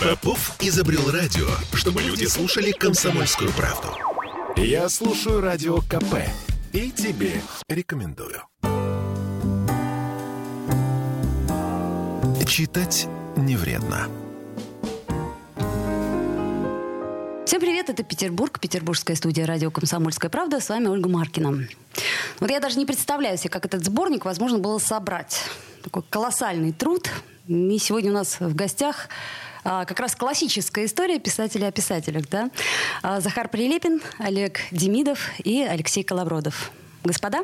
Попов изобрел радио, чтобы люди слушали комсомольскую правду. Я слушаю радио КП и тебе рекомендую. Читать не вредно. Всем привет, это Петербург, петербургская студия радио «Комсомольская правда». С вами Ольга Маркина. Вот я даже не представляю себе, как этот сборник возможно было собрать. Такой колоссальный труд. И сегодня у нас в гостях как раз классическая история писателя о писателях. Да? А, Захар Прилепин, Олег Демидов и Алексей Колобродов. Господа?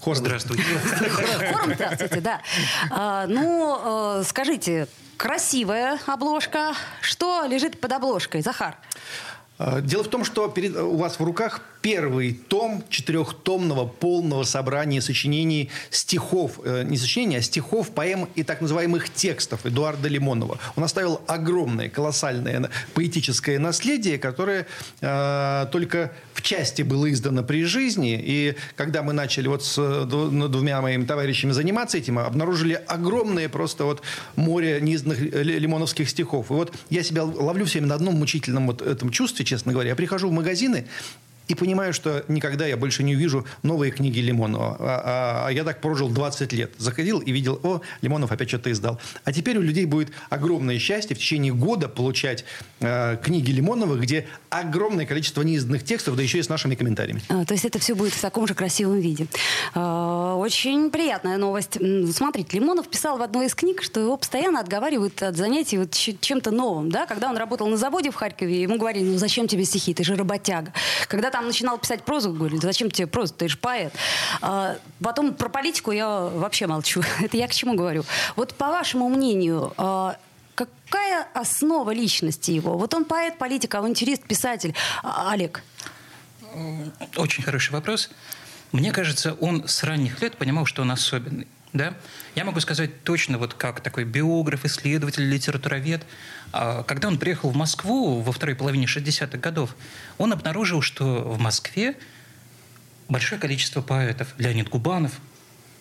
Хором здравствуйте. Хором здравствуйте, да. А, ну, скажите, красивая обложка. Что лежит под обложкой, Захар? А, дело в том, что перед, у вас в руках первый том четырехтомного полного собрания сочинений стихов, э, не сочинений, а стихов, поэм и так называемых текстов Эдуарда Лимонова. Он оставил огромное, колоссальное поэтическое наследие, которое э, только в части было издано при жизни. И когда мы начали вот с ну, двумя моими товарищами заниматься этим, обнаружили огромное просто вот море неизданных лимоновских стихов. И вот я себя ловлю все время на одном мучительном вот этом чувстве, честно говоря. Я прихожу в магазины, и понимаю, что никогда я больше не увижу новые книги Лимонова. А, а, я так прожил 20 лет. Заходил и видел, о, Лимонов опять что-то издал. А теперь у людей будет огромное счастье в течение года получать э, книги Лимонова, где огромное количество неизданных текстов, да еще и с нашими комментариями. А, то есть это все будет в таком же красивом виде. А, очень приятная новость. Смотрите, Лимонов писал в одной из книг, что его постоянно отговаривают от занятий вот чем-то новым. Да? Когда он работал на заводе в Харькове, ему говорили, ну зачем тебе стихи, ты же работяга. Когда там начинал писать прозу, говорили, зачем тебе проза, ты же поэт. А, потом про политику я вообще молчу. Это я к чему говорю. Вот по вашему мнению, а, какая основа личности его? Вот он поэт, политик, авантюрист, писатель. А, Олег. Очень хороший вопрос. Мне кажется, он с ранних лет понимал, что он особенный. Да? Я могу сказать точно, вот как такой биограф, исследователь, литературовед. А, когда он приехал в Москву во второй половине 60-х годов, он обнаружил, что в Москве большое количество поэтов. Леонид Губанов,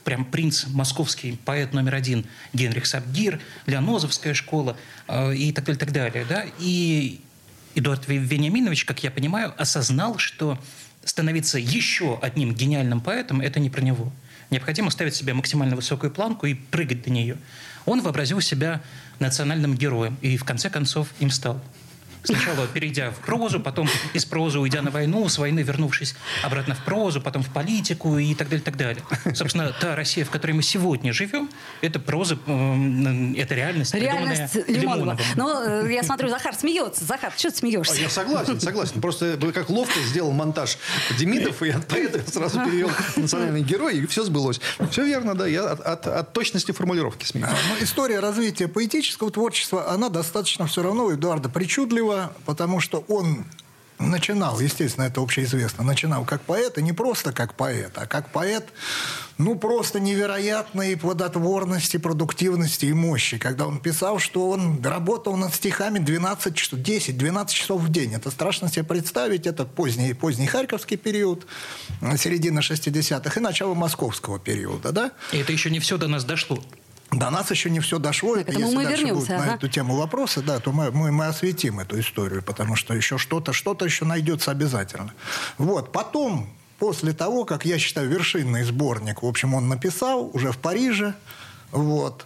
прям принц московский, поэт номер один, Генрих Сабгир, Леонозовская школа а, и так далее, так далее. Да? И Эдуард Вениаминович, как я понимаю, осознал, что становиться еще одним гениальным поэтом – это не про него – Необходимо ставить себе максимально высокую планку и прыгать до нее. Он вообразил себя национальным героем и в конце концов им стал. Сначала перейдя в прозу, потом из прозы уйдя на войну, с войны вернувшись обратно в прозу, потом в политику и так далее, так далее. Собственно, та Россия, в которой мы сегодня живем, это проза, это реальность, реальность Лимонова. Ну, я смотрю, Захар смеется. Захар, что ты смеешься? А, я согласен, согласен. Просто как ловко сделал монтаж Демидов, и от поэта сразу перевел национальный герой, и все сбылось. Все верно, да. Я от, от, от точности формулировки смеюсь. Ну, история развития поэтического творчества, она достаточно все равно Эдуарда причудлива, было, потому что он начинал, естественно, это общеизвестно, начинал как поэт, и не просто как поэт, а как поэт, ну, просто невероятной плодотворности, продуктивности и мощи. Когда он писал, что он работал над стихами 12 часов, 10-12 часов в день. Это страшно себе представить. Это поздний, поздний Харьковский период, середина 60-х и начало московского периода, да? И это еще не все до нас дошло. До нас еще не все дошло. Это если мы дальше вернемся, будут ага. на эту тему вопросы, да, то мы, мы, мы осветим эту историю, потому что еще что-то, что-то еще найдется обязательно. Вот, потом, после того, как я считаю вершинный сборник, в общем, он написал уже в Париже, вот,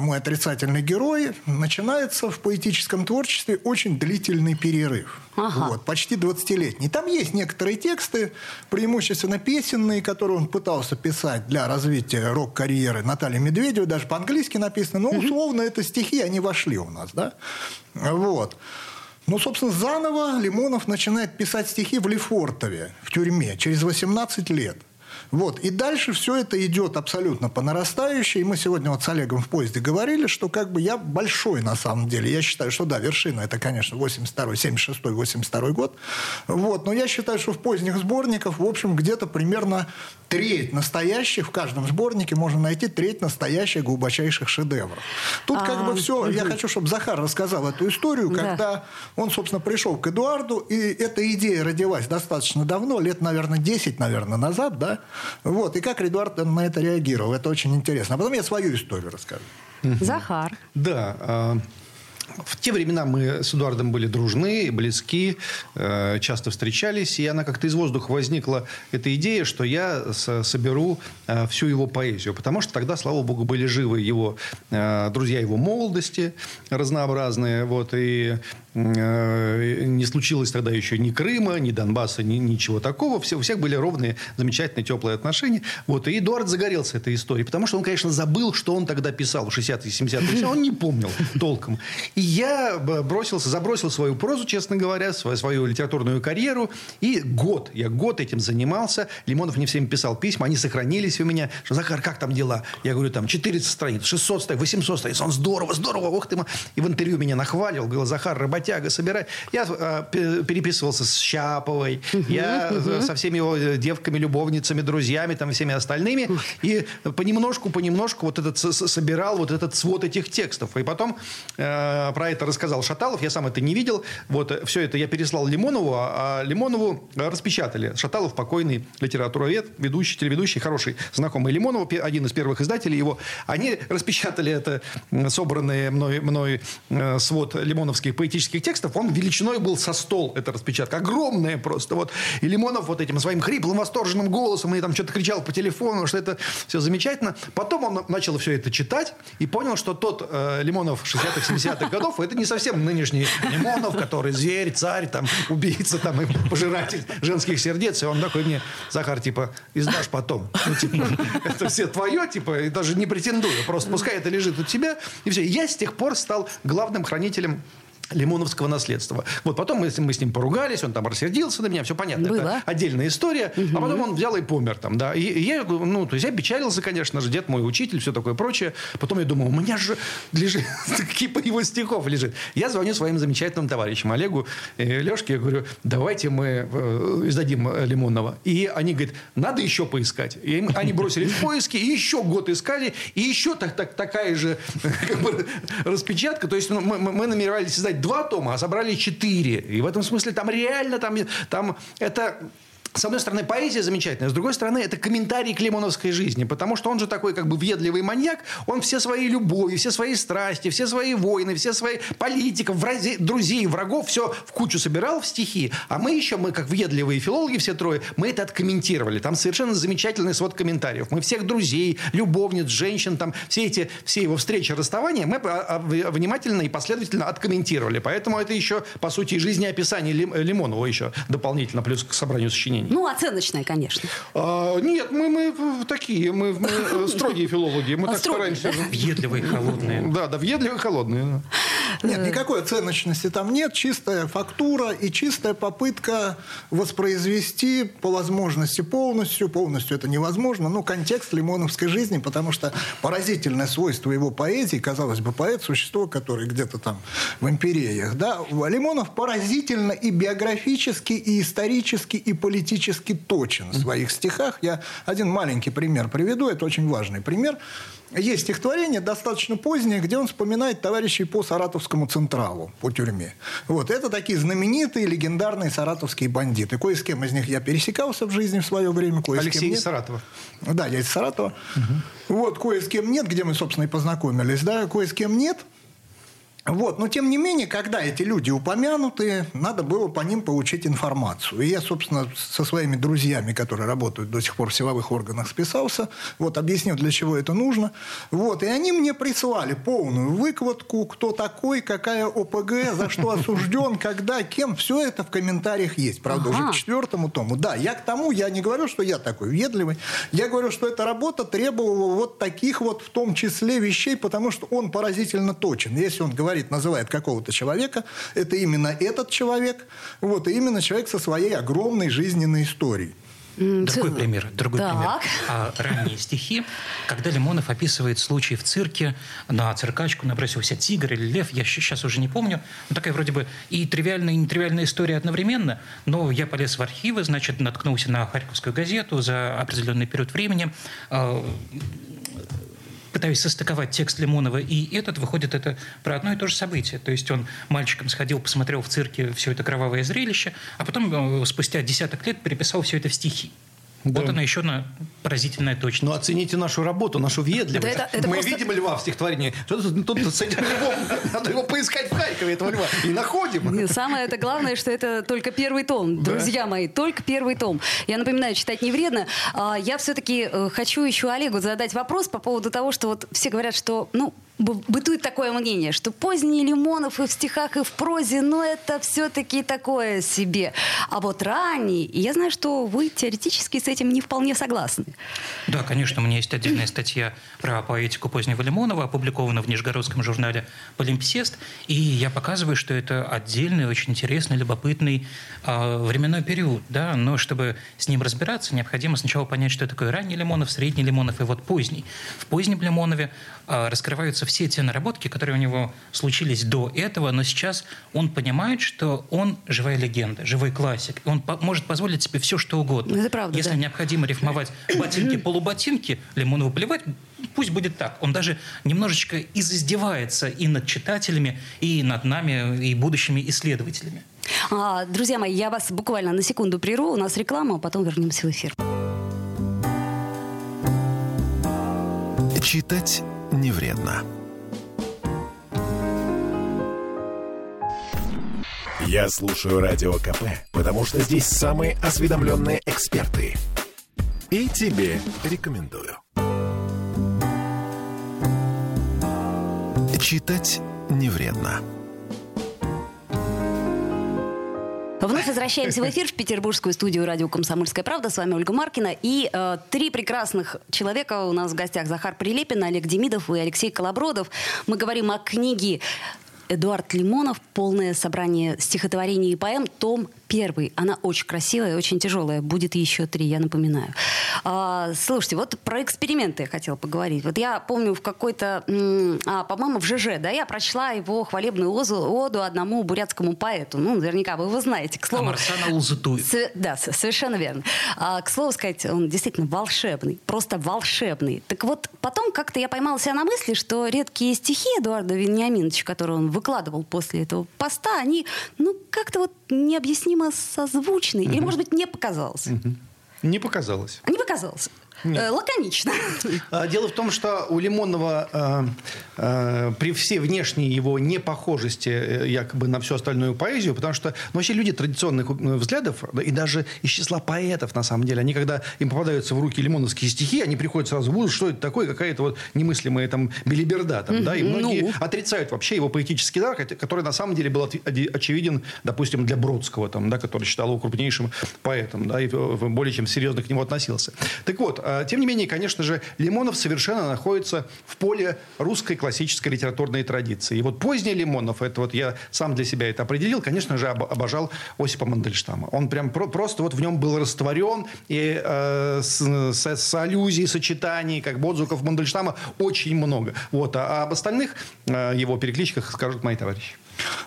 мой отрицательный герой, начинается в поэтическом творчестве очень длительный перерыв. Ага. Вот, почти 20-летний. Там есть некоторые тексты, преимущественно песенные, которые он пытался писать для развития рок-карьеры Натальи Медведевой, даже по-английски написано, но условно это стихи, они вошли у нас. Да? Вот. Ну, собственно, заново Лимонов начинает писать стихи в Лефортове, в тюрьме, через 18 лет – вот. И дальше все это идет абсолютно по нарастающей. И мы сегодня вот с Олегом в поезде говорили, что как бы я большой на самом деле. Я считаю, что да, вершина это, конечно, 82 76 82 год. Вот. Но я считаю, что в поздних сборниках, в общем, где-то примерно треть настоящих, в каждом сборнике можно найти треть настоящих глубочайших шедевров. Тут а, как бы все, угу. я хочу, чтобы Захар рассказал эту историю, да. когда он, собственно, пришел к Эдуарду, и эта идея родилась достаточно давно, лет, наверное, 10, наверное, назад, да, вот, и как Эдуард на это реагировал, это очень интересно. А потом я свою историю расскажу. Захар. Да, а, в те времена мы с Эдуардом были дружны, близки, э, часто встречались, и она как-то из воздуха возникла эта идея, что я соберу э, всю его поэзию, потому что тогда, слава богу, были живы его э, друзья его молодости разнообразные, вот, и не случилось тогда еще ни Крыма, ни Донбасса, ни, ничего такого. Все, у всех были ровные, замечательные, теплые отношения. Вот. И Эдуард загорелся этой историей, потому что он, конечно, забыл, что он тогда писал в 60-е, 70-е. Он не помнил толком. И я бросился, забросил свою прозу, честно говоря, свою, свою литературную карьеру. И год, я год этим занимался. Лимонов мне всем писал письма, они сохранились у меня. Что, Захар, как там дела? Я говорю, там 400 страниц, 600 страниц, 800 страниц. Он здорово, здорово, ох ты. И в интервью меня нахвалил, говорил, Захар, работяга, собирай. Я э, переписывался с Щаповой, я э, со всеми его девками, любовницами, друзьями, там, всеми остальными. И понемножку, понемножку вот этот собирал вот этот свод этих текстов. И потом э, про это рассказал Шаталов, я сам это не видел. Вот э, все это я переслал Лимонову, а, а Лимонову распечатали. Шаталов покойный литературовед, ведущий, телеведущий, хороший знакомый Лимонову, один из первых издателей его. Они распечатали это собранный мной, мной э, свод лимоновских поэтических текстов. Он величиной был со стол, эта распечатка. Огромная просто. Вот. И Лимонов вот этим своим хриплым, восторженным голосом мне там что-то кричал по телефону, что это все замечательно. Потом он начал все это читать и понял, что тот э, Лимонов 60-х, 70-х годов, это не совсем нынешний Лимонов, который зверь, царь, там, убийца, там, и пожиратель женских сердец. И он такой мне, Захар, типа, издашь потом. Ну, типа, это все твое, типа, и даже не претендую. Просто пускай это лежит у тебя, и все. Я с тех пор стал главным хранителем Лимоновского наследства. Вот потом мы, мы с ним поругались, он там рассердился на меня, все понятно. Было. Это отдельная история. Угу. А потом он взял и помер там, да. И, и я, ну, то есть я печалился, конечно же, дед мой учитель, все такое прочее. Потом я думаю, у меня же лежит кипа его стихов лежит. Я звоню своим замечательным товарищам Олегу и Лешке, я говорю, давайте мы э, издадим э, Лимонова. И они говорят, надо еще поискать. И они бросились в поиски, и еще год искали, и еще так, так, такая же как бы, распечатка. То есть ну, мы, мы намеревались издать два тома, а собрали четыре. И в этом смысле там реально там, там это с одной стороны, поэзия замечательная, с другой стороны, это комментарий к лимоновской жизни, потому что он же такой как бы въедливый маньяк, он все свои любови, все свои страсти, все свои войны, все свои политиков, врази, друзей, врагов, все в кучу собирал в стихи, а мы еще, мы как въедливые филологи все трое, мы это откомментировали. Там совершенно замечательный свод комментариев. Мы всех друзей, любовниц, женщин, там все эти, все его встречи, расставания мы а, а, внимательно и последовательно откомментировали. Поэтому это еще, по сути, жизнеописание Лимонова еще дополнительно, плюс к собранию сочинений сочинений. Ну, оценочное, конечно. А, нет, мы, мы такие, мы, мы строгие филологи. Мы а так строгие. стараемся. Въедливые, холодные. Да, да, въедливые, холодные. Нет, никакой оценочности там нет. Чистая фактура и чистая попытка воспроизвести по возможности полностью. Полностью это невозможно. Ну, контекст лимоновской жизни, потому что поразительное свойство его поэзии, казалось бы, поэт – существо, которое где-то там в империях. Да? Лимонов поразительно и биографически, и исторически, и политически точен в своих стихах. Я один маленький пример приведу. Это очень важный пример. Есть стихотворение достаточно позднее, где он вспоминает товарищей по Саратовскому Централу, по тюрьме. Вот. Это такие знаменитые, легендарные саратовские бандиты. Кое с кем из них я пересекался в жизни в свое время. Кое Алексей с кем из Саратова. Да, я из Саратова. Угу. Вот, кое с кем нет, где мы, собственно, и познакомились. Да, кое с кем нет – вот. Но, тем не менее, когда эти люди упомянуты, надо было по ним получить информацию. И я, собственно, со своими друзьями, которые работают до сих пор в силовых органах, списался, вот, объяснил, для чего это нужно. Вот. И они мне прислали полную выкладку, кто такой, какая ОПГ, за что осужден, когда, кем. Все это в комментариях есть. Правда, ага. уже к четвертому тому. Да, я к тому, я не говорю, что я такой въедливый. Я говорю, что эта работа требовала вот таких вот в том числе вещей, потому что он поразительно точен. Если он говорит говорит, называет какого-то человека, это именно этот человек, вот, и именно человек со своей огромной жизненной историей. Другой пример. Другой так. пример. А, ранние стихи, когда Лимонов описывает случай в цирке, на циркачку набросился тигр или лев, я сейчас уже не помню. Ну, такая вроде бы и тривиальная, и нетривиальная история одновременно, но я полез в архивы, значит, наткнулся на Харьковскую газету за определенный период времени, а, пытаюсь состыковать текст Лимонова и этот, выходит это про одно и то же событие. То есть он мальчиком сходил, посмотрел в цирке все это кровавое зрелище, а потом э, спустя десяток лет переписал все это в стихи. Да. Вот она еще одна поразительная точность. Ну, оцените нашу работу, нашу въедливость. Да это, это Мы просто... видим льва в стихотворении. Тут, тут с этим львом надо его поискать в Харькове, этого льва. И находим. Самое это главное, что это только первый том. Друзья да. мои, только первый том. Я напоминаю, читать не вредно. А, я все-таки э, хочу еще Олегу задать вопрос по поводу того, что вот все говорят, что, ну, бытует такое мнение, что поздний Лимонов и в стихах, и в прозе, ну, это все-таки такое себе. А вот ранний, я знаю, что вы теоретически с этим не вполне согласны. Да, конечно, у меня есть отдельная статья про поэтику позднего Лимонова, опубликована в Нижегородском журнале «Полимпсест», и я показываю, что это отдельный, очень интересный, любопытный э, временной период, да, но чтобы с ним разбираться, необходимо сначала понять, что такое ранний Лимонов, средний Лимонов и вот поздний. В позднем Лимонове э, раскрываются остаются все те наработки, которые у него случились до этого, но сейчас он понимает, что он живая легенда, живой классик. Он по- может позволить себе все, что угодно. Это правда, Если да. необходимо рифмовать ботинки-полуботинки, Лимонову плевать, пусть будет так. Он даже немножечко издевается и над читателями, и над нами, и будущими исследователями. А, друзья мои, я вас буквально на секунду прерву. У нас реклама, а потом вернемся в эфир. Читать не вредно. Я слушаю Радио КП, потому что здесь самые осведомленные эксперты. И тебе рекомендую. Читать не вредно. Вновь возвращаемся в эфир в петербургскую студию радио «Комсомольская правда». С вами Ольга Маркина. И э, три прекрасных человека у нас в гостях. Захар Прилепин, Олег Демидов и Алексей Колобродов. Мы говорим о книге Эдуард Лимонов «Полное собрание стихотворений и поэм», том первый. Она очень красивая, очень тяжелая. Будет еще три, я напоминаю. А, слушайте, вот про эксперименты я хотела поговорить. Вот я помню в какой-то, а, по-моему, в ЖЖ, да, я прочла его хвалебную оду, оду одному бурятскому поэту. Ну, наверняка вы его знаете. К слову, Амарсана Улзутуй. С, да, совершенно верно. А, к слову сказать, он действительно волшебный. Просто волшебный. Так вот, потом как-то я поймала себя на мысли, что редкие стихи Эдуарда Вениаминовича, которые он выкладывал после этого поста, они, ну, как-то вот необъяснимо созвучны. Угу. Или, может быть, не показалось. Угу. Не показалось. Не показалось. Нет. Э, лаконично. А, дело в том, что у Лимонова э, при всей внешней его непохожести э, якобы на всю остальную поэзию, потому что ну, вообще люди традиционных э, взглядов, и даже из числа поэтов, на самом деле, они когда им попадаются в руки лимоновские стихи, они приходят сразу в ужас, что это такое, какая-то вот немыслимая там белиберда. Там, да, и многие ну. отрицают вообще его поэтический дар, который на самом деле был очевиден, допустим, для Бродского, там, да, который считал его крупнейшим поэтом, да, и более чем серьезно к нему относился. Так вот, тем не менее, конечно же, Лимонов совершенно находится в поле русской классической литературной традиции. И вот поздний Лимонов, это вот я сам для себя это определил, конечно же, обожал Осипа Мандельштама. Он прям про просто вот в нем был растворен, и э, с, с, с аллюзией, сочетаний, как Бодзуков Мандельштама, очень много. Вот. А, а об остальных э, его перекличках скажут мои товарищи.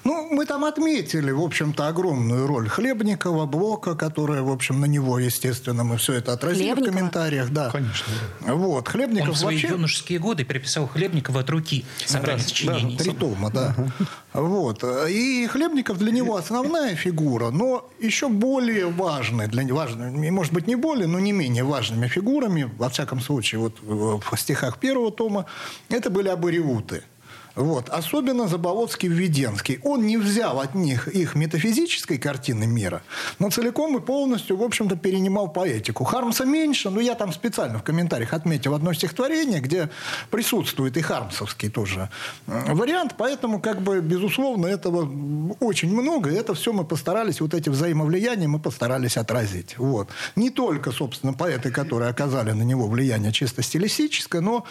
Ну, мы там отметили, в общем-то, огромную роль Хлебникова, Блока, которая, в общем, на него, естественно, мы все это отразили Хлебникова? в комментариях. Да. Конечно. Вот, Хлебников Он в свои вообще... юношеские годы переписал Хлебникова от руки собрание да, сочинений. Да, три тома, да. Вот. И Хлебников для него основная фигура, но еще более важная, для, важной, может быть, не более, но не менее важными фигурами, во всяком случае, вот в стихах первого тома, это были абориуты. Вот. Особенно Заболоцкий Введенский. Он не взял от них их метафизической картины мира, но целиком и полностью, в общем-то, перенимал поэтику. Хармса меньше, но я там специально в комментариях отметил одно стихотворение, где присутствует и хармсовский тоже э, вариант, поэтому, как бы, безусловно, этого очень много, и это все мы постарались, вот эти взаимовлияния мы постарались отразить. Вот. Не только, собственно, поэты, которые оказали на него влияние чисто стилистическое, но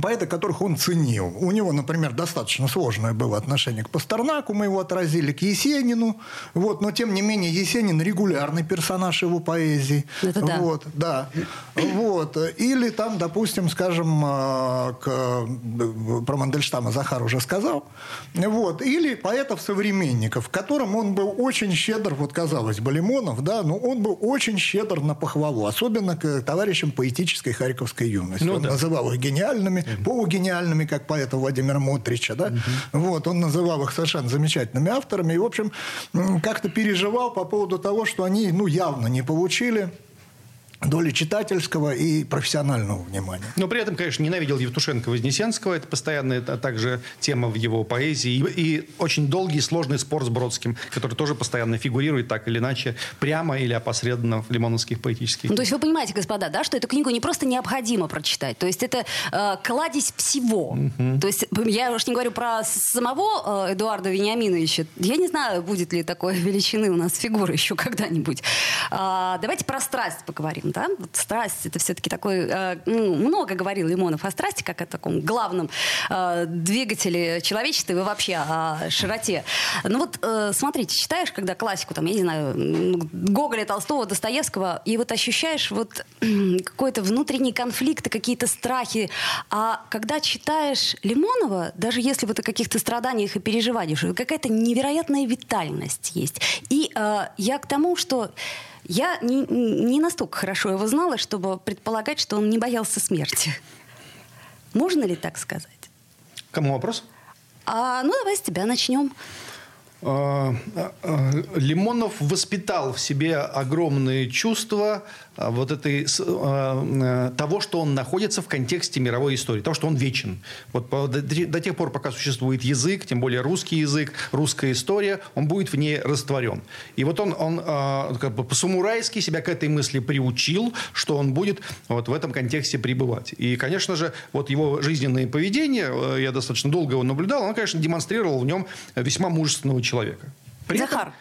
поэты, которых он ценил. У него, например, достаточно сложное было отношение к Пастернаку, мы его отразили, к Есенину. Вот, но, тем не менее, Есенин регулярный персонаж его поэзии. Это да. Вот, да. Вот. Или там, допустим, скажем, э, к, про Мандельштама Захар уже сказал. Вот. Или поэтов-современников, которым он был очень щедр, вот казалось бы, Лимонов, да, но он был очень щедр на похвалу, особенно к товарищам поэтической харьковской юности. Ну, он да. называл их гениальными, гениальными, полугениальными, как поэта Владимира Мотрича. Да? Вот, он называл их совершенно замечательными авторами. И, в общем, как-то переживал по поводу того, что они ну, явно не получили доли читательского и профессионального внимания. Но при этом, конечно, ненавидел Евтушенко-Вознесенского. Это постоянная это также тема в его поэзии. И, и очень долгий и сложный спор с Бродским, который тоже постоянно фигурирует так или иначе, прямо или опосредованно в лимоновских поэтических. Ну, то есть вы понимаете, господа, да, что эту книгу не просто необходимо прочитать. То есть это э, кладезь всего. Угу. То есть я уж не говорю про самого э, Эдуарда Вениаминовича. Я не знаю, будет ли такой величины у нас фигура еще когда-нибудь. Э, давайте про страсть поговорим да? Вот страсть, это все-таки такой... Э, ну, много говорил Лимонов о страсти, как о таком главном э, двигателе человечества и вообще о широте. Ну вот, э, смотрите, читаешь, когда классику, там, я не знаю, Гоголя, Толстого, Достоевского, и вот ощущаешь вот какой-то внутренний конфликт, какие-то страхи. А когда читаешь Лимонова, даже если вот о каких-то страданиях и переживаниях, какая-то невероятная витальность есть. И э, я к тому, что я не, не настолько хорошо его знала, чтобы предполагать, что он не боялся смерти. Можно ли так сказать? Кому вопрос? А, ну, давай с тебя начнем. А, а, а, Лимонов воспитал в себе огромные чувства вот этой, а, э, того, что он находится в контексте мировой истории, того, что он вечен. Вот до, тех пор, пока существует язык, тем более русский язык, русская история, он будет в ней растворен. И вот он, он а, как бы по-самурайски себя к этой мысли приучил, что он будет вот в этом контексте пребывать. И, конечно же, вот его жизненное поведение, э, я достаточно долго его наблюдал, он, конечно, демонстрировал в нем весьма мужественного человека. При Захар, этом,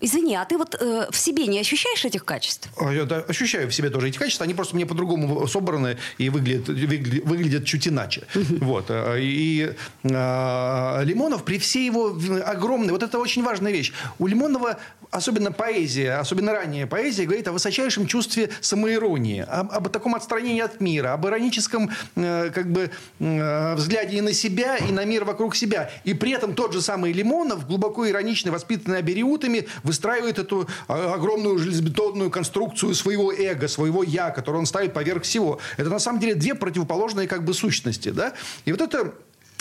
Извини, а ты вот э, в себе не ощущаешь этих качеств? А я да, ощущаю в себе тоже эти качества. Они просто мне по-другому собраны и выглядят, выглядят, выглядят чуть иначе. Вот. Э, и э, Лимонов при всей его огромной... Вот это очень важная вещь. У Лимонова особенно поэзия, особенно ранняя поэзия, говорит о высочайшем чувстве самоиронии, об, об таком отстранении от мира, об ироническом э, как бы, э, взгляде и на себя, и на мир вокруг себя. И при этом тот же самый Лимонов, глубоко ироничный, воспитанный абериутами, выстраивает эту а, огромную железобетонную конструкцию своего эго, своего «я», которое он ставит поверх всего. Это на самом деле две противоположные как бы сущности. Да? И вот это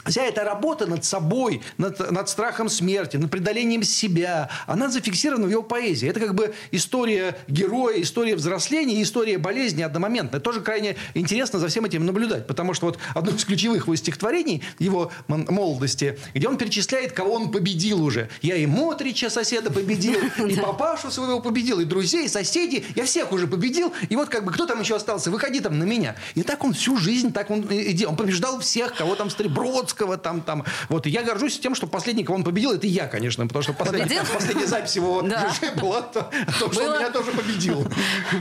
Вся эта работа над собой, над, над страхом смерти, над преодолением себя, она зафиксирована в его поэзии. Это как бы история героя, история взросления история болезни одномоментно. Это тоже крайне интересно за всем этим наблюдать, потому что вот одно из ключевых его стихотворений его молодости, где он перечисляет, кого он победил уже. Я и Мотрича соседа победил, и папашу своего победил, и друзей, и соседей. Я всех уже победил. И вот как бы кто там еще остался? Выходи там на меня. И так он всю жизнь, так он, он побеждал всех, кого там Стреброд, Высоцкого там, там. Вот, и я горжусь тем, что последний, кого он победил, это я, конечно, потому что последний, последняя запись его да. была о том, что он меня тоже победил.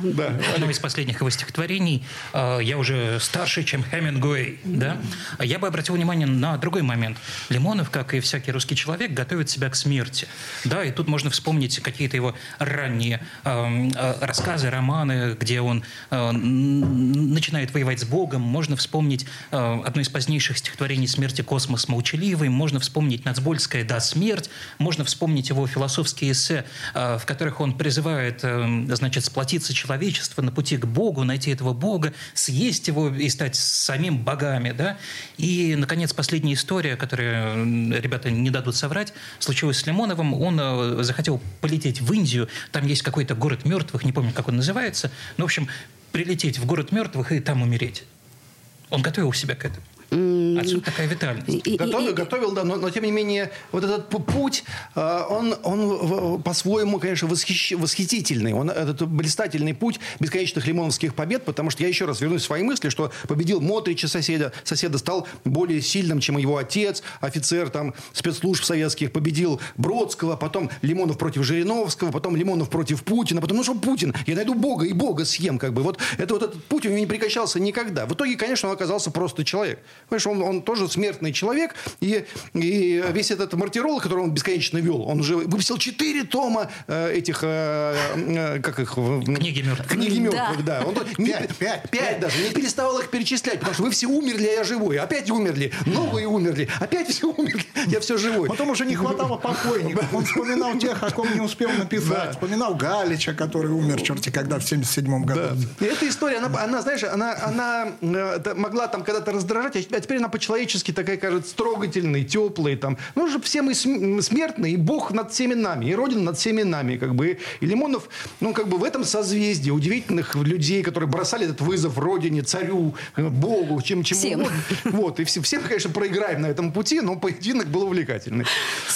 Да. Одно из последних его стихотворений, э, я уже старше, чем Хемингуэй, да? Я бы обратил внимание на другой момент. Лимонов, как и всякий русский человек, готовит себя к смерти. Да, и тут можно вспомнить какие-то его ранние эм, э, рассказы, романы, где он э, начинает воевать с Богом. Можно вспомнить одно из позднейших стихотворений «Смерть смерти «Космос молчаливый», можно вспомнить Нацбольское «Да, смерть», можно вспомнить его философские эссе, э, в которых он призывает, э, значит, сплотиться человечество на пути к Богу, найти этого Бога, съесть его и стать самим богами, да. И, наконец, последняя история, которую ребята не дадут соврать, случилась с Лимоновым. Он э, захотел полететь в Индию, там есть какой-то город мертвых, не помню, как он называется, но, в общем, прилететь в город мертвых и там умереть. Он готовил себя к этому. Отсюда такая витальность. Готовил, готовил да, но, но тем не менее вот этот путь, а, он, он по-своему, конечно, восхищ, восхитительный. Он, этот блистательный путь бесконечных лимоновских побед, потому что я еще раз вернусь в свои мысли, что победил Мотрича соседа, соседа стал более сильным, чем его отец, офицер там спецслужб советских, победил Бродского, потом Лимонов против Жириновского, потом Лимонов против Путина, потом, ну что Путин, я найду Бога и Бога съем, как бы. Вот это вот этот путь у него не прекращался никогда. В итоге, конечно, он оказался просто человек. Понимаешь, он, он тоже смертный человек, и, и весь этот мартиролог, который он бесконечно вел, он уже выпустил четыре тома э, этих, э, э, как их... Книги мертвых. Книги мертвых, да. да. Он, пять, пять, пять даже. Не переставал их перечислять, потому что вы все умерли, а я живой. Опять умерли. Новые умерли. Опять все умерли. Я все живой. Потом уже не хватало покойников. Он вспоминал тех, о ком не успел написать. Да. Вспоминал Галича, который умер, черти, когда в 77 году. Да. И эта история, она, она знаешь, она, она э, могла там когда-то раздражать, а теперь она по-человечески такая, кажется, трогательная, теплая. Там. Ну, же все мы смертные, и Бог над всеми нами, и Родина над всеми нами. Как бы. И Лимонов, ну, как бы в этом созвездии удивительных людей, которые бросали этот вызов Родине, царю, Богу, чем чему. Всем. Вот. И все, все, конечно, проиграем на этом пути, но поединок был увлекательный.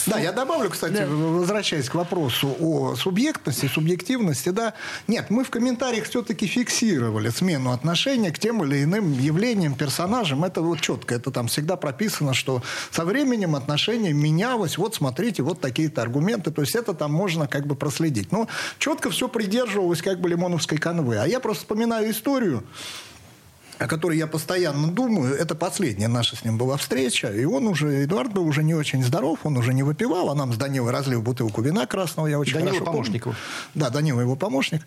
Да, я добавлю, кстати, да. возвращаясь к вопросу о субъектности, субъективности, да. Нет, мы в комментариях все-таки фиксировали смену отношения к тем или иным явлениям, персонажам. Это вот четко, это там всегда прописано, что со временем отношение менялось. Вот смотрите, вот такие-то аргументы. То есть это там можно как бы проследить. Но четко все придерживалось как бы лимоновской канвы. А я просто вспоминаю историю о которой я постоянно думаю, это последняя наша с ним была встреча, и он уже, Эдуард был уже не очень здоров, он уже не выпивал, а нам с Данилой разлил бутылку вина красного, я очень Данила хорошо помощник помню. Да, Данила его помощник.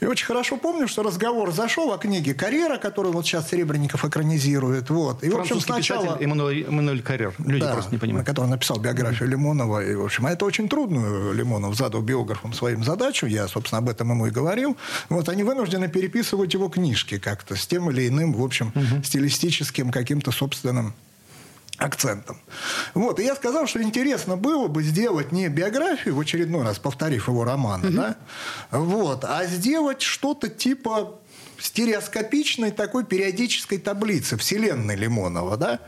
И очень хорошо помню, что разговор зашел о книге «Карьера», которую вот сейчас Серебренников экранизирует. Вот. И, в общем, сначала... Эммануэль, Эммануэль Карьер. Люди да, просто не понимают. Который написал биографию Лимонова. И, в общем, а это очень трудную Лимонов задал биографам своим задачу. Я, собственно, об этом ему и говорил. Вот они вынуждены переписывать его книжки как-то с тем или иным, в общем, угу стилистическим каким-то собственным акцентом. Вот. И я сказал, что интересно было бы сделать не биографию, в очередной раз повторив его романы, угу. да, вот, а сделать что-то типа стереоскопичной такой периодической таблицы вселенной Лимонова, да?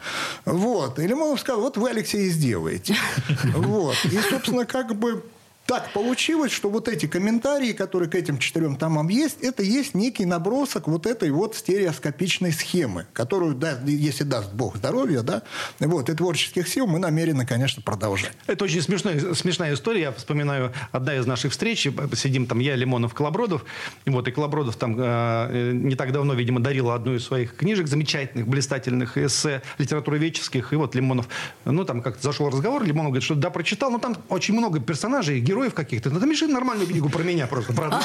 Вот. И Лимонов сказал, вот вы, Алексей, сделаете. Вот. И, собственно, как бы так получилось, что вот эти комментарии, которые к этим четырем томам есть, это есть некий набросок вот этой вот стереоскопичной схемы, которую, да, если даст Бог здоровья, да, вот, и творческих сил мы намерены, конечно, продолжать. Это очень смешная, смешная история. Я вспоминаю одна из наших встреч. Сидим там я, Лимонов, Колобродов. Вот, и Колобродов там э, не так давно, видимо, дарил одну из своих книжек замечательных, блистательных эссе литературоведческих. И вот Лимонов, ну, там как-то зашел разговор, Лимонов говорит, что да, прочитал, но там очень много персонажей, героев героев каких-то. Ну, напиши нормальную книгу про меня просто. Про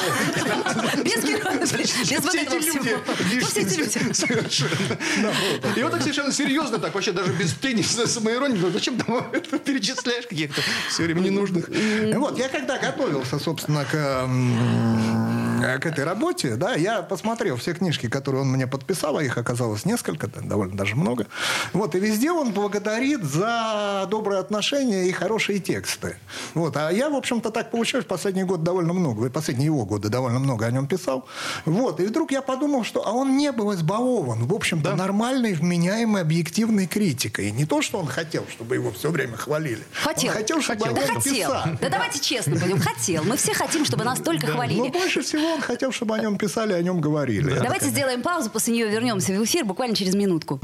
Без героев. Без вот этого всего. Все эти люди. Совершенно. И он так совершенно серьезно, так вообще даже без тенниса, самоиронии. Зачем там перечисляешь каких-то все время ненужных? Вот, я когда готовился, собственно, к к этой работе, да, я посмотрел все книжки, которые он мне подписал, а их оказалось несколько, довольно даже много. Вот, и везде он благодарит за добрые отношения и хорошие тексты. Вот, а я, в общем-то, так получилось, последний год довольно много, последние его годы довольно много о нем писал. Вот, и вдруг я подумал, что а он не был избалован, в общем-то, да. нормальной, вменяемой, объективной критикой. И не то, что он хотел, чтобы его все время хвалили. Хотел. Он хотел, чтобы хотел. Да хотел. Да давайте честно будем. Хотел. Мы все хотим, чтобы нас только хвалили. Но больше всего он хотел, чтобы о нем писали, о нем говорили. Да. Давайте сделаем паузу, после нее вернемся в эфир буквально через минутку.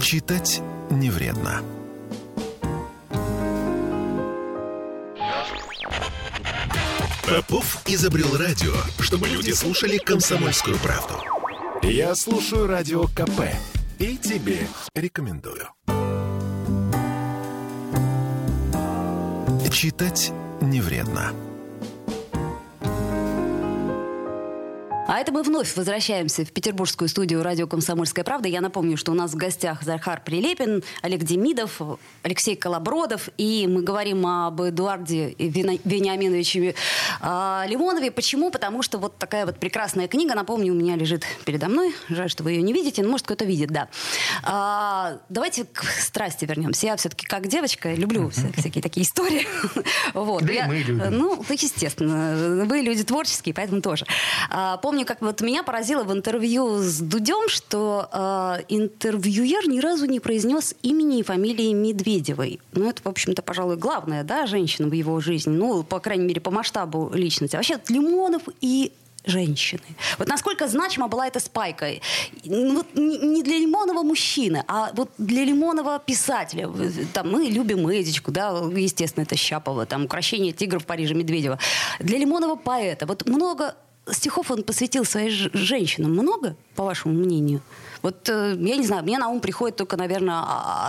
Читать не вредно. Попов изобрел радио, чтобы люди слушали комсомольскую правду. Я слушаю радио КП и тебе рекомендую. Читать не вредно. А это мы вновь возвращаемся в петербургскую студию радио «Комсомольская правда». Я напомню, что у нас в гостях Захар Прилепин, Олег Демидов, Алексей Колобродов. И мы говорим об Эдуарде Вениаминовиче э, Лимонове. Почему? Потому что вот такая вот прекрасная книга, напомню, у меня лежит передо мной. Жаль, что вы ее не видите, но может кто-то видит, да. А, давайте к страсти вернемся. Я все-таки как девочка люблю всякие такие истории. вот. Да мы любим. Ну, естественно. Вы люди творческие, поэтому тоже. А, помню, помню, как вот меня поразило в интервью с Дудем, что э, интервьюер ни разу не произнес имени и фамилии Медведевой. Ну, это, в общем-то, пожалуй, главная, да, женщина в его жизни. Ну, по крайней мере, по масштабу личности. А вообще, Лимонов и женщины. Вот насколько значима была эта спайка. Ну, вот не для Лимонова мужчины, а вот для Лимонова писателя. Там мы любим Эдичку, да, естественно, это Щапова, там «Укращение тигров в Париже» Медведева. Для Лимонова поэта. Вот много стихов он посвятил своим женщинам много, по вашему мнению? Вот э, я не знаю, мне на ум приходит только, наверное,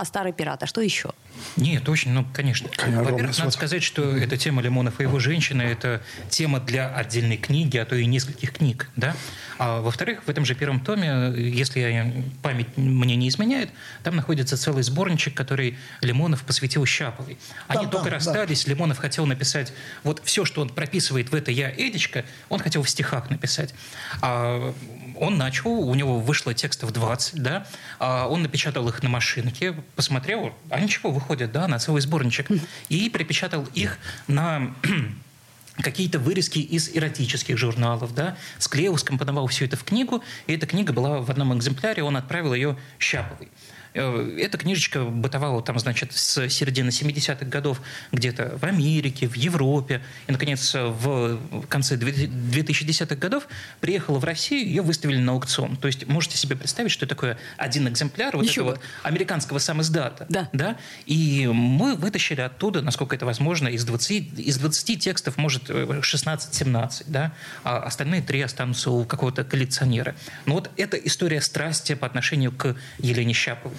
старый пират. А что еще? Нет, очень, ну, конечно. Во-первых, надо сказать, что эта тема Лимонов и его женщины – это тема для отдельной книги, а то и нескольких книг, да? А во-вторых, в этом же первом томе, если память мне не изменяет, там находится целый сборничек, который Лимонов посвятил Щаповой. Они там, только там, расстались, да. Лимонов хотел написать вот все, что он прописывает в это «Я, Эдичка», он хотел в стихах написать. А он начал, у него вышло текстов 20, да, а он напечатал их на машинке, посмотрел, а ничего, выходит, да, на целый сборничек, и перепечатал их на какие-то вырезки из эротических журналов, да, склеил, скомпоновал все это в книгу, и эта книга была в одном экземпляре, он отправил ее Щаповой. Э, эта книжечка бытовала там, значит, с середины 70-х годов где-то в Америке, в Европе. И, наконец, в конце 2010-х годов приехала в Россию, ее выставили на аукцион. То есть можете себе представить, что такое один экземпляр вот Еще этого вот. американского самоиздата. Да. да. И мы вытащили оттуда, насколько это возможно, из 20, из 20 текстов, может, 16-17, да, а остальные три останутся у какого-то коллекционера. Но вот эта история страсти по отношению к Елене Щаповой.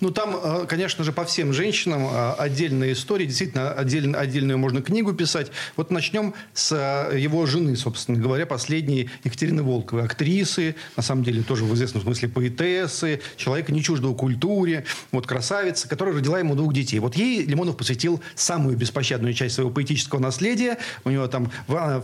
Ну, там, э, конечно же, по всем женщинам э, отдельная история, действительно, отдельно, отдельную можно книгу писать. Вот начнем с э, его жены, собственно говоря, последней Екатерины Волковой, актрисы, на самом деле тоже в известном смысле поэтессы, человека не чуждого культуре, вот красавица, которая родила ему двух детей. Вот ей Лимонов посвятил самую беспощадную часть своего поэтического наследия. У него там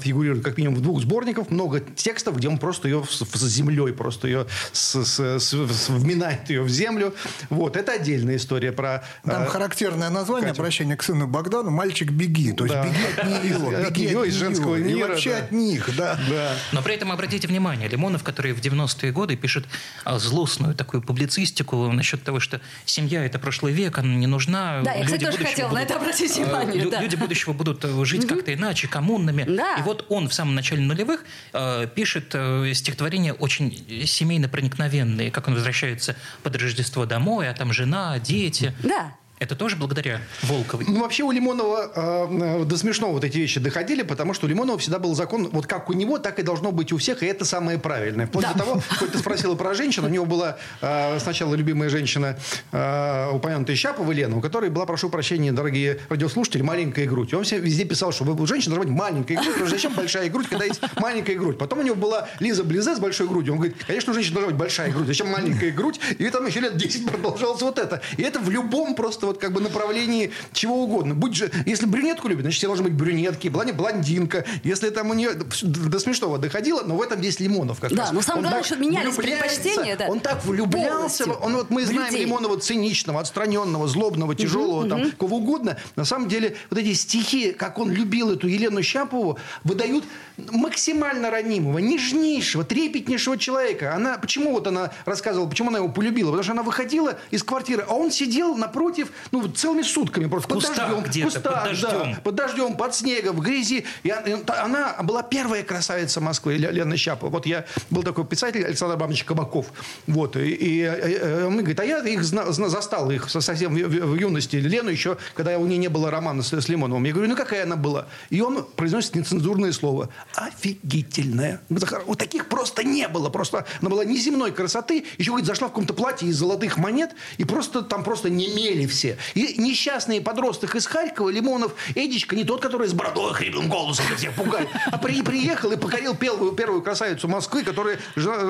фигурирует как минимум в двух сборниках много текстов, где он просто ее с, с землей, просто ее с, с, с, вминает ее в землю. Вот, это отдельная история про... Там э, характерное название, Катю. обращение к сыну Богдану, «Мальчик, беги». То есть да. беги от нее, беги от, нее, из женского мира. И вообще да. от них, да. да. Но при этом обратите внимание, Лимонов, который в 90-е годы пишет а, злостную такую публицистику насчет того, что семья – это прошлый век, она не нужна. Да, я, кстати, тоже хотела будут, на это обратить э, внимание. Лю- да. Люди будущего будут э, жить угу. как-то иначе, коммунными. Да. И вот он в самом начале нулевых э, пишет э, стихотворения очень семейно проникновенные, как он возвращается под Рождество домой, а там жена, дети. Да. Это тоже благодаря Волковой? Ну, вообще у Лимонова э, до смешного вот эти вещи доходили, потому что у Лимонова всегда был закон, вот как у него, так и должно быть у всех, и это самое правильное. Вплоть да. до того, хоть ты спросила про женщин, у него была э, сначала любимая женщина, э, упомянутая Щапова Лена, у которой была, прошу прощения, дорогие радиослушатели, маленькая грудь. И он все везде писал, что у женщины должна быть маленькая грудь, потому что зачем большая грудь, когда есть маленькая грудь. Потом у него была Лиза Близе с большой грудью. Он говорит, конечно, у женщины должна быть большая грудь, зачем маленькая грудь? И там еще лет 10 продолжалось вот это. И это в любом просто вот как бы направлении чего угодно. Будь же, если брюнетку любит, значит, все должны быть брюнетки, блондинка. Если там у нее до смешного доходило, но в этом весь Лимонов как да, раз. но самое главное, что менялись предпочтения. Да. Он так влюблялся. Он, вот мы знаем людей. Лимонова циничного, отстраненного, злобного, тяжелого, угу, там, угу. кого угодно. На самом деле, вот эти стихи, как он любил эту Елену Щапову, выдают максимально ранимого, нежнейшего, трепетнейшего человека. Она, почему вот она рассказывала, почему она его полюбила? Потому что она выходила из квартиры, а он сидел напротив, ну, целыми сутками просто. Под дождем, в кустах, под дождем. Да, под дождем, под снегом, в грязи. И она была первая красавица Москвы, Лена Щапова. Вот я был такой писатель Александр Абрамович Кабаков. Вот. И, и, и он говорит, а я их зна, застал их совсем в, в, в юности. Лену еще, когда у нее не было романа с, с Лимоновым. Я говорю, ну какая она была? И он произносит нецензурное слово офигительная. Вот таких просто не было. Просто она была неземной красоты. Еще, говорит, зашла в каком-то платье из золотых монет. И просто там просто не мели все. И несчастный подросток из Харькова, Лимонов, Эдичка, не тот, который с бородой, хриплым голосом всех пугает, а при, приехал и покорил первую, первую красавицу Москвы, которая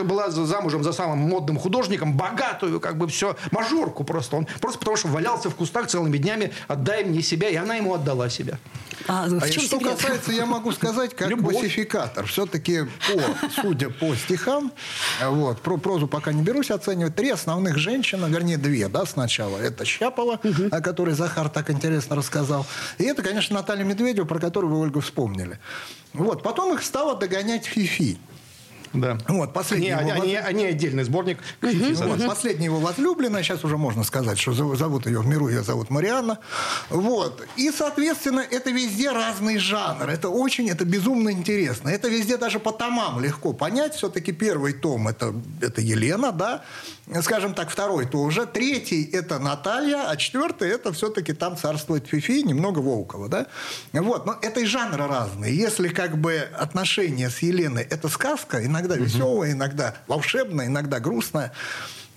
была замужем за самым модным художником, богатую, как бы все, мажорку просто. Он просто потому что валялся в кустах целыми днями, отдай мне себя, и она ему отдала себя. А, а что секрет? касается, я могу сказать, как Любовь. классификатор. Все-таки, по, судя по стихам, вот, про прозу пока не берусь оценивать, три основных женщины, вернее, две, да, сначала. Это Щапова, угу. о которой Захар так интересно рассказал. И это, конечно, Наталья Медведева, про которую вы, Ольга, вспомнили. Вот. Потом их стала догонять Фифи. Да. Вот, последний они, его... они, они отдельный сборник. Угу. Вот, последняя его возлюбленная, сейчас уже можно сказать, что зовут ее в миру, ее зовут Марианна. Вот. И, соответственно, это везде разный жанр. Это очень, это безумно интересно. Это везде даже по томам легко понять. Все-таки первый том это, это Елена, да, скажем так, второй тоже. Третий – это Наталья, а четвертый – это все-таки там царствует Фифи, немного Волкова, да. Вот, но это и жанры разные. Если как бы отношения с Еленой – это сказка, иногда веселая, иногда волшебная, иногда грустная,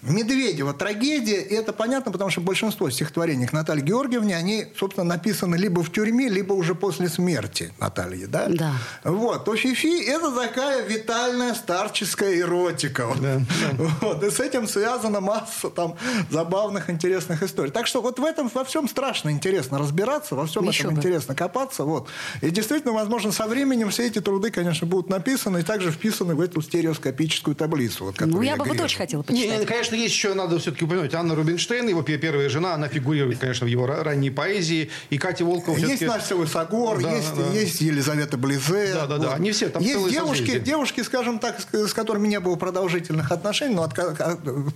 Медведева трагедия, и это понятно, потому что большинство стихотворений к Наталье Георгиевне, они, собственно, написаны либо в тюрьме, либо уже после смерти Натальи, да? Да. Вот. То Фифи – это такая витальная старческая эротика. Вот. Да, да. Вот. И с этим связана масса там забавных, интересных историй. Так что вот в этом во всем страшно интересно разбираться, во всем Еще этом бы. интересно копаться. Вот. И действительно, возможно, со временем все эти труды, конечно, будут написаны и также вписаны в эту стереоскопическую таблицу. Вот, ну, я, я бы вот очень хотела почитать. Не, конечно, есть еще, надо все-таки упомянуть, Анна Рубинштейн, его первая жена, она фигурирует, конечно, в его ранней поэзии. И Катя Волкова Есть Настя Высогор, да, есть, да. есть Елизавета Близе. Да, да, вот. да, они все там Есть девушки, девушки, скажем так, с которыми не было продолжительных отношений, но от,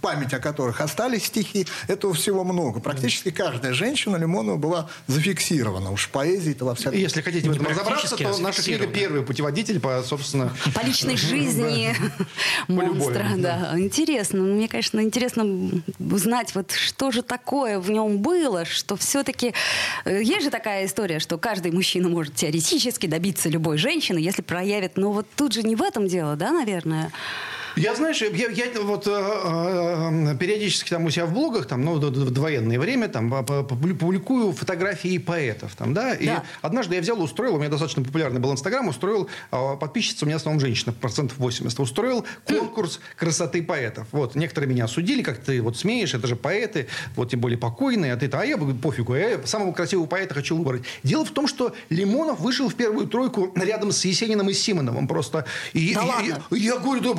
память о которых остались стихи, этого всего много. Практически каждая женщина Лимонова была зафиксирована. Уж поэзии-то во всяком Если хотите в этом разобраться, то наша книга первый путеводитель по, собственно... По личной жизни монстра, да. Интересно. Мне, конечно, интересно узнать, вот что же такое в нем было, что все-таки... Э, есть же такая история, что каждый мужчина может теоретически добиться любой женщины, если проявит... Но вот тут же не в этом дело, да, наверное? Я, знаешь, я, я вот э, э, периодически там у себя в блогах, там, ну, в довоенное время, там, публикую фотографии поэтов, там, да, и да. однажды я взял, устроил, у меня достаточно популярный был Инстаграм, устроил, э, подписчица у меня в основном женщина, процентов 80, устроил конкурс красоты поэтов. Вот, некоторые меня осудили, как ты вот смеешь, это же поэты, вот, тем более покойные, а ты а я пофигу, я самого красивого поэта хочу выбрать. Дело в том, что Лимонов вышел в первую тройку рядом с Есениным и Симоновым просто. И, да и, ладно? И, я говорю, да,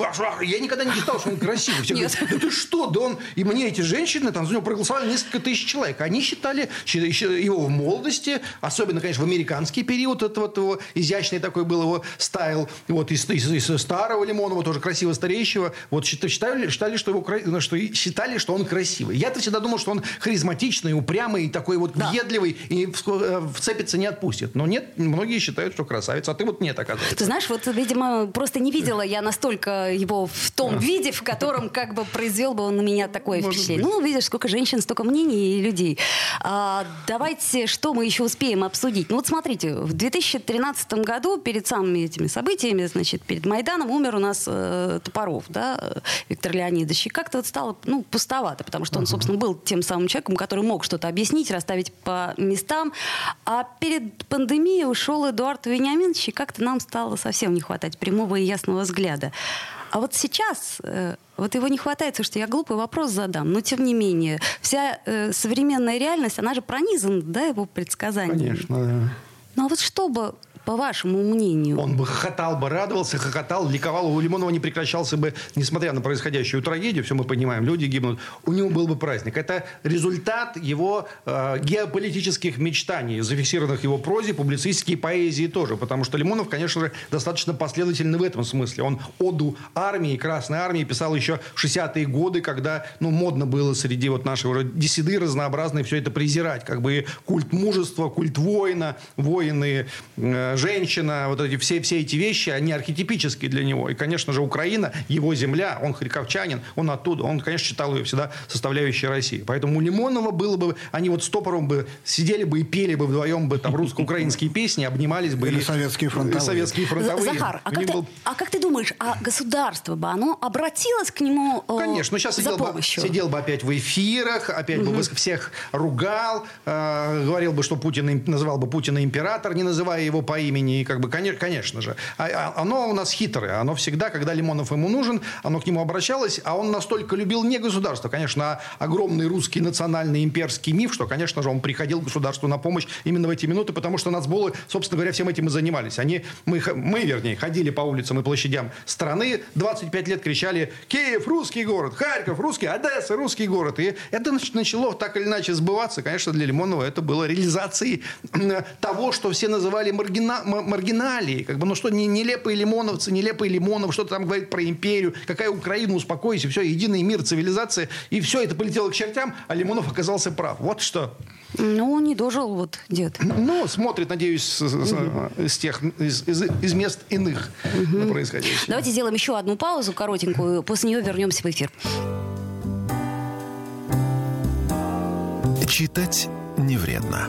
я никогда не считал, что он красивый. Все Нет. говорят, да ты что, да он... И мне эти женщины, там за него проголосовали несколько тысяч человек. Они считали его в молодости, особенно, конечно, в американский период, это вот его изящный такой был его стайл, вот из, из, из старого Лимонова, тоже красиво стареющего, вот считали, считали, что его, ну, что считали, что он красивый. Я-то всегда думал, что он харизматичный, упрямый, такой вот да. въедливый, и э, вцепится не отпустит. Но нет, многие считают, что красавец, а ты вот нет, оказывается. Ты знаешь, вот, видимо, просто не видела я настолько его в том виде, в котором как бы произвел бы он на меня такое Может впечатление. Быть. Ну, видишь, сколько женщин, столько мнений и людей. А, давайте, что мы еще успеем обсудить? Ну, вот смотрите, в 2013 году, перед самыми этими событиями, значит, перед Майданом умер у нас э, Топоров, да, Виктор Леонидович. И как-то вот стало, ну, пустовато, потому что он, uh-huh. собственно, был тем самым человеком, который мог что-то объяснить, расставить по местам. А перед пандемией ушел Эдуард Вениаминович, и как-то нам стало совсем не хватать прямого и ясного взгляда. А вот сейчас э, вот его не хватает, что я глупый вопрос задам, но тем не менее вся э, современная реальность, она же пронизана, да, его предсказаниями. Конечно, да. Ну а вот что бы по вашему мнению? Он бы хохотал бы, радовался, хохотал, ликовал. У Лимонова не прекращался бы, несмотря на происходящую трагедию, все мы понимаем, люди гибнут. У него был бы праздник. Это результат его э, геополитических мечтаний, зафиксированных в его прозе, публицистике и поэзии тоже. Потому что Лимонов, конечно же, достаточно последовательный в этом смысле. Он оду армии, Красной армии писал еще в 60-е годы, когда ну, модно было среди вот нашего диссиды разнообразные все это презирать. Как бы культ мужества, культ воина, воины, э, женщина, вот эти все, все эти вещи, они архетипические для него. И, конечно же, Украина, его земля, он харьковчанин, он оттуда, он, конечно, считал ее всегда составляющей России. Поэтому у Лимонова было бы, они вот стопором бы сидели бы и пели бы вдвоем бы там русско-украинские песни, обнимались бы. Или, советские фронтовые. Советские фронтовые. Захар, а как, ты, был... а как ты думаешь, а государство бы, оно обратилось к нему э, Конечно, ну сейчас сидел бы, сидел бы опять в эфирах, опять угу. бы всех ругал, э, говорил бы, что Путин, называл бы Путина император, не называя его по имени, и как бы, конечно же. А, а, оно у нас хитрое. Оно всегда, когда Лимонов ему нужен, оно к нему обращалось, а он настолько любил не государство, конечно, а огромный русский национальный имперский миф, что, конечно же, он приходил государству на помощь именно в эти минуты, потому что нацболы, собственно говоря, всем этим и занимались. Они, мы, мы, вернее, ходили по улицам и площадям страны, 25 лет кричали «Киев – русский город», «Харьков – русский», «Одесса – русский город». И это начало так или иначе сбываться. Конечно, для Лимонова это было реализацией того, что все называли маргина маргиналии. Как бы, ну что, не, нелепые лимоновцы, нелепые лимонов, что-то там говорит про империю, какая Украина, успокойся, все, единый мир, цивилизация. И все это полетело к чертям, а Лимонов оказался прав. Вот что. Ну, не дожил вот дед. Ну, смотрит, надеюсь, с, угу. с тех, из, из, из мест иных угу. на происходящее. Давайте сделаем еще одну паузу коротенькую, после нее вернемся в эфир. Читать не вредно.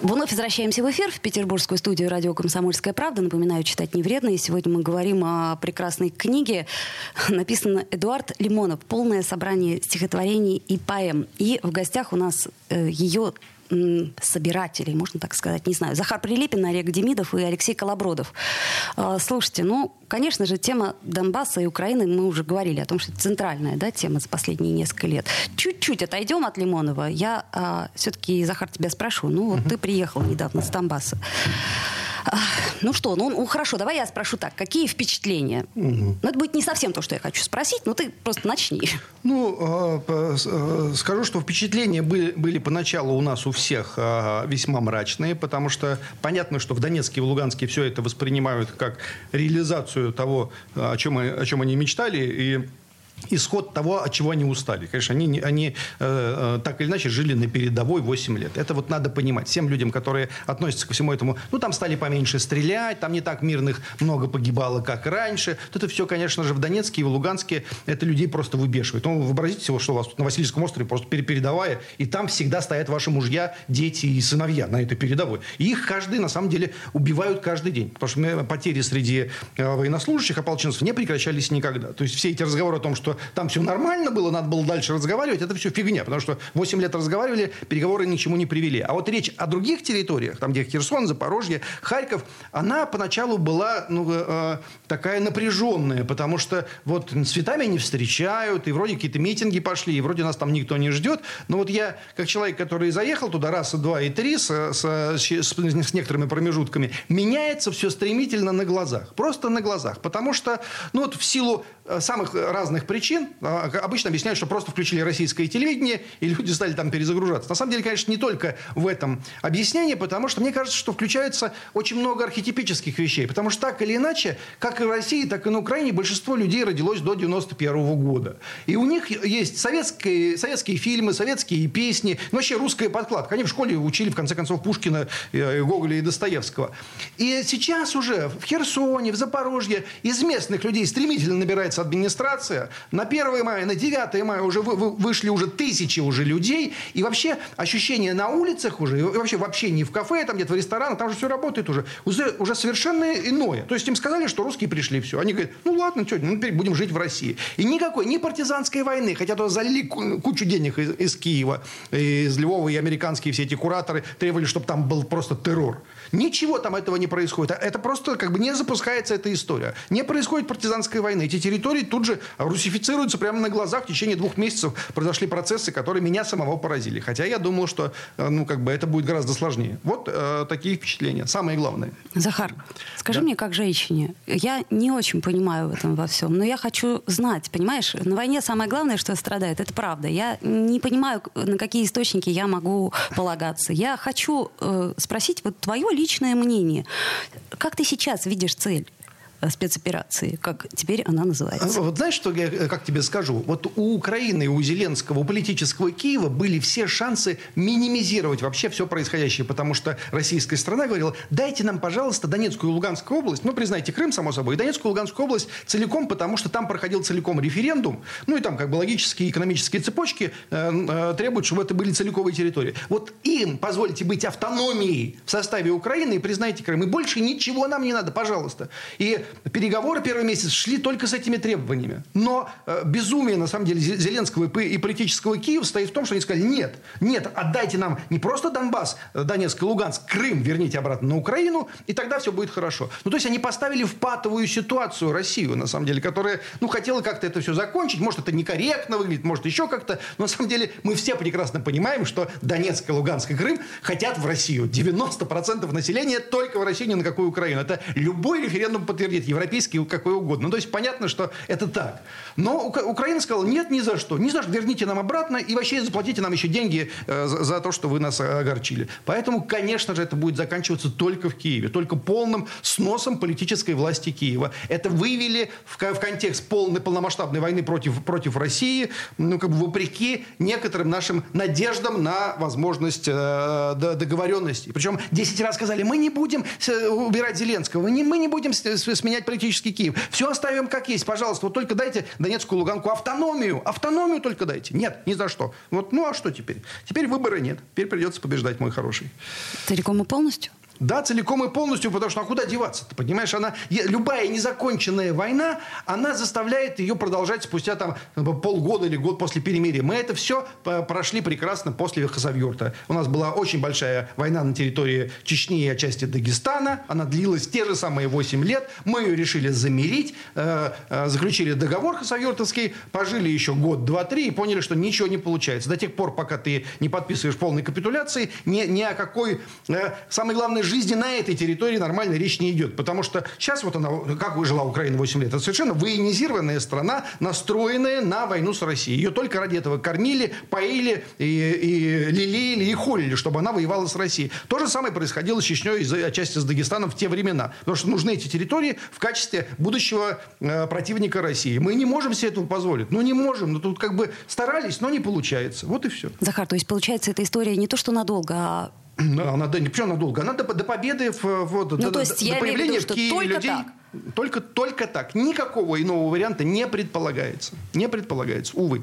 Вновь возвращаемся в эфир в петербургскую студию радио «Комсомольская правда». Напоминаю, читать не вредно. И сегодня мы говорим о прекрасной книге. Написано Эдуард Лимонов. Полное собрание стихотворений и поэм. И в гостях у нас э, ее собирателей, можно так сказать, не знаю, Захар Прилепин, Олег Демидов и Алексей Колобродов. А, слушайте, ну, конечно же, тема Донбасса и Украины, мы уже говорили о том, что это центральная да, тема за последние несколько лет. Чуть-чуть отойдем от Лимонова. Я а, все-таки, Захар, тебя спрошу. Ну, вот угу. ты приехал недавно с Донбасса. Ну что, ну, ну хорошо, давай я спрошу так. Какие впечатления? Угу. Ну, это будет не совсем то, что я хочу спросить, но ты просто начни. Ну, э, скажу, что впечатления были, были поначалу у нас у всех э, весьма мрачные, потому что понятно, что в Донецке и в Луганске все это воспринимают как реализацию того, о чем, о чем они мечтали, и исход того, от чего они устали. Конечно, они, они э, э, так или иначе жили на передовой 8 лет. Это вот надо понимать. Всем людям, которые относятся ко всему этому, ну, там стали поменьше стрелять, там не так мирных много погибало, как раньше. Это все, конечно же, в Донецке и в Луганске это людей просто выбешивает. Ну, вообразите себе, что у вас тут на Васильевском острове просто передовая, и там всегда стоят ваши мужья, дети и сыновья на этой передовой. И их каждый, на самом деле, убивают каждый день. Потому что потери среди э, военнослужащих, ополченцев не прекращались никогда. То есть все эти разговоры о том, что что там все нормально было, надо было дальше разговаривать, это все фигня. Потому что 8 лет разговаривали, переговоры ни к чему не привели. А вот речь о других территориях, там где Херсон, Запорожье, Харьков, она поначалу была ну, э, такая напряженная, потому что вот цветами не встречают, и вроде какие-то митинги пошли, и вроде нас там никто не ждет. Но вот я, как человек, который заехал туда раз, два и три с, с, с, с некоторыми промежутками, меняется все стремительно на глазах. Просто на глазах. Потому что ну, вот в силу Э, самых разных причин. А, обычно объясняют, что просто включили российское телевидение, и люди стали там перезагружаться. На самом деле, конечно, не только в этом объяснение, потому что мне кажется, что включается очень много архетипических вещей. Потому что так или иначе, как и в России, так и на Украине, большинство людей родилось до 91 -го года. И у них есть советские, советские фильмы, советские песни, ну, вообще русская подкладка. Они в школе учили, в конце концов, Пушкина, э, Гоголя и Достоевского. И сейчас уже в Херсоне, в Запорожье из местных людей стремительно набирается администрация. На 1 мая, на 9 мая уже вы, вы, вышли уже тысячи уже людей. И вообще ощущение на улицах уже, и вообще в общении в кафе, там где-то в ресторанах, там же все работает уже. Уже, уже совершенно иное. То есть им сказали, что русские пришли, все. Они говорят, ну ладно, что, ну, будем жить в России. И никакой, ни партизанской войны, хотя то залили кучу денег из, из Киева, из Львова, и американские все эти кураторы требовали, чтобы там был просто террор. Ничего там этого не происходит. Это просто как бы не запускается эта история. Не происходит партизанской войны. Эти территории тут же русифицируются прямо на глазах. В течение двух месяцев произошли процессы, которые меня самого поразили. Хотя я думал, что э, ну, как бы это будет гораздо сложнее. Вот э, такие впечатления. Самое главное. Захар, скажи да? мне, как женщине, я не очень понимаю в этом во всем, но я хочу знать, понимаешь, на войне самое главное, что страдает, это правда. Я не понимаю, на какие источники я могу полагаться. Я хочу э, спросить вот твое личное мнение. Как ты сейчас видишь цель? Э, спецоперации, как теперь она называется. Вот знаешь, что я э, как тебе скажу? Вот у Украины, у Зеленского, у политического Киева были все шансы минимизировать вообще все происходящее, потому что российская страна говорила, дайте нам, пожалуйста, Донецкую и Луганскую область, ну, признайте Крым, само собой, и Донецкую и Луганскую область целиком, потому что там проходил целиком референдум, ну, и там как бы логические экономические цепочки э, требуют, чтобы это были целиковые территории. Вот им позвольте быть автономией в составе Украины и признайте Крым, и больше ничего нам не надо, пожалуйста. И переговоры первый месяц шли только с этими требованиями. Но э, безумие, на самом деле, Зеленского и, и политического Киева стоит в том, что они сказали, нет, нет, отдайте нам не просто Донбасс, э, Донецк и Луганск, Крым верните обратно на Украину, и тогда все будет хорошо. Ну, то есть они поставили в патовую ситуацию Россию, на самом деле, которая, ну, хотела как-то это все закончить. Может, это некорректно выглядит, может, еще как-то. Но на самом деле мы все прекрасно понимаем, что Донецк, Луганск и Крым хотят в Россию. 90% населения только в Россию, ни на какую Украину. Это любой референдум подтвердит выглядит, европейский, какой угодно. Ну, то есть понятно, что это так. Но Украина сказала, нет, ни за что. Ни за что. Верните нам обратно и вообще заплатите нам еще деньги э, за, то, что вы нас огорчили. Поэтому, конечно же, это будет заканчиваться только в Киеве. Только полным сносом политической власти Киева. Это вывели в, в контекст полной полномасштабной войны против, против России, ну, как бы вопреки некоторым нашим надеждам на возможность э, договоренности. Причем 10 раз сказали, мы не будем убирать Зеленского, мы не, мы не будем сменять политический Киев. Все оставим как есть, пожалуйста. Вот только дайте Донецкую, Луганку автономию. Автономию только дайте. Нет, ни за что. Вот, ну а что теперь? Теперь выбора нет. Теперь придется побеждать, мой хороший. Целиком и полностью? Да, целиком и полностью, потому что а куда деваться Ты понимаешь? Она, любая незаконченная война, она заставляет ее продолжать спустя там полгода или год после перемирия. Мы это все прошли прекрасно после Хасавюрта. У нас была очень большая война на территории Чечни и отчасти Дагестана. Она длилась те же самые 8 лет. Мы ее решили замерить, э, э, заключили договор Хасавюртовский, пожили еще год, два, три и поняли, что ничего не получается. До тех пор, пока ты не подписываешь полной капитуляции, ни, ни о какой... Э, самое главное, жизни на этой территории нормально речь не идет. Потому что сейчас вот она, как жила Украина 8 лет, это совершенно военизированная страна, настроенная на войну с Россией. Ее только ради этого кормили, поили, и, и лелеяли, и холили, чтобы она воевала с Россией. То же самое происходило с Чечней отчасти с Дагестаном в те времена. Потому что нужны эти территории в качестве будущего э, противника России. Мы не можем себе этого позволить. Ну, не можем. Но тут как бы старались, но не получается. Вот и все. Захар, то есть получается эта история не то, что надолго, а она, да, не почему надолго? Она до, до победы, в, вот, ну, до, то есть до, я до появления виду, в Киеве только людей. Так. Только, только так. Никакого иного варианта не предполагается. Не предполагается, увы.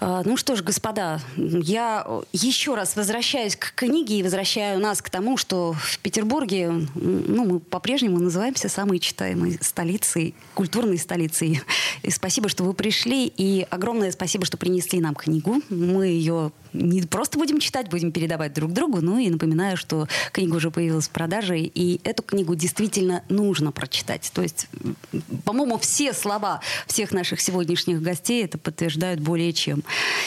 А, ну что ж, господа, я еще раз возвращаюсь к книге и возвращаю нас к тому, что в Петербурге ну, мы по-прежнему называемся самой читаемой столицей, культурной столицей. И спасибо, что вы пришли, и огромное спасибо, что принесли нам книгу. Мы ее не просто будем читать, будем передавать друг другу, ну и напоминаю, что книга уже появилась в продаже, и эту книгу действительно нужно прочитать. То есть, по-моему, все слова всех наших сегодняшних гостей это подтверждают более чем.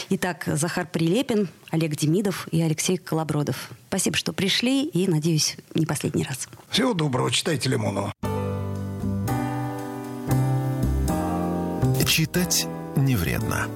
Итак, Захар Прилепин, Олег Демидов и Алексей Колобродов. Спасибо, что пришли, и, надеюсь, не последний раз. Всего доброго. Читайте Лимонова. Читать не вредно.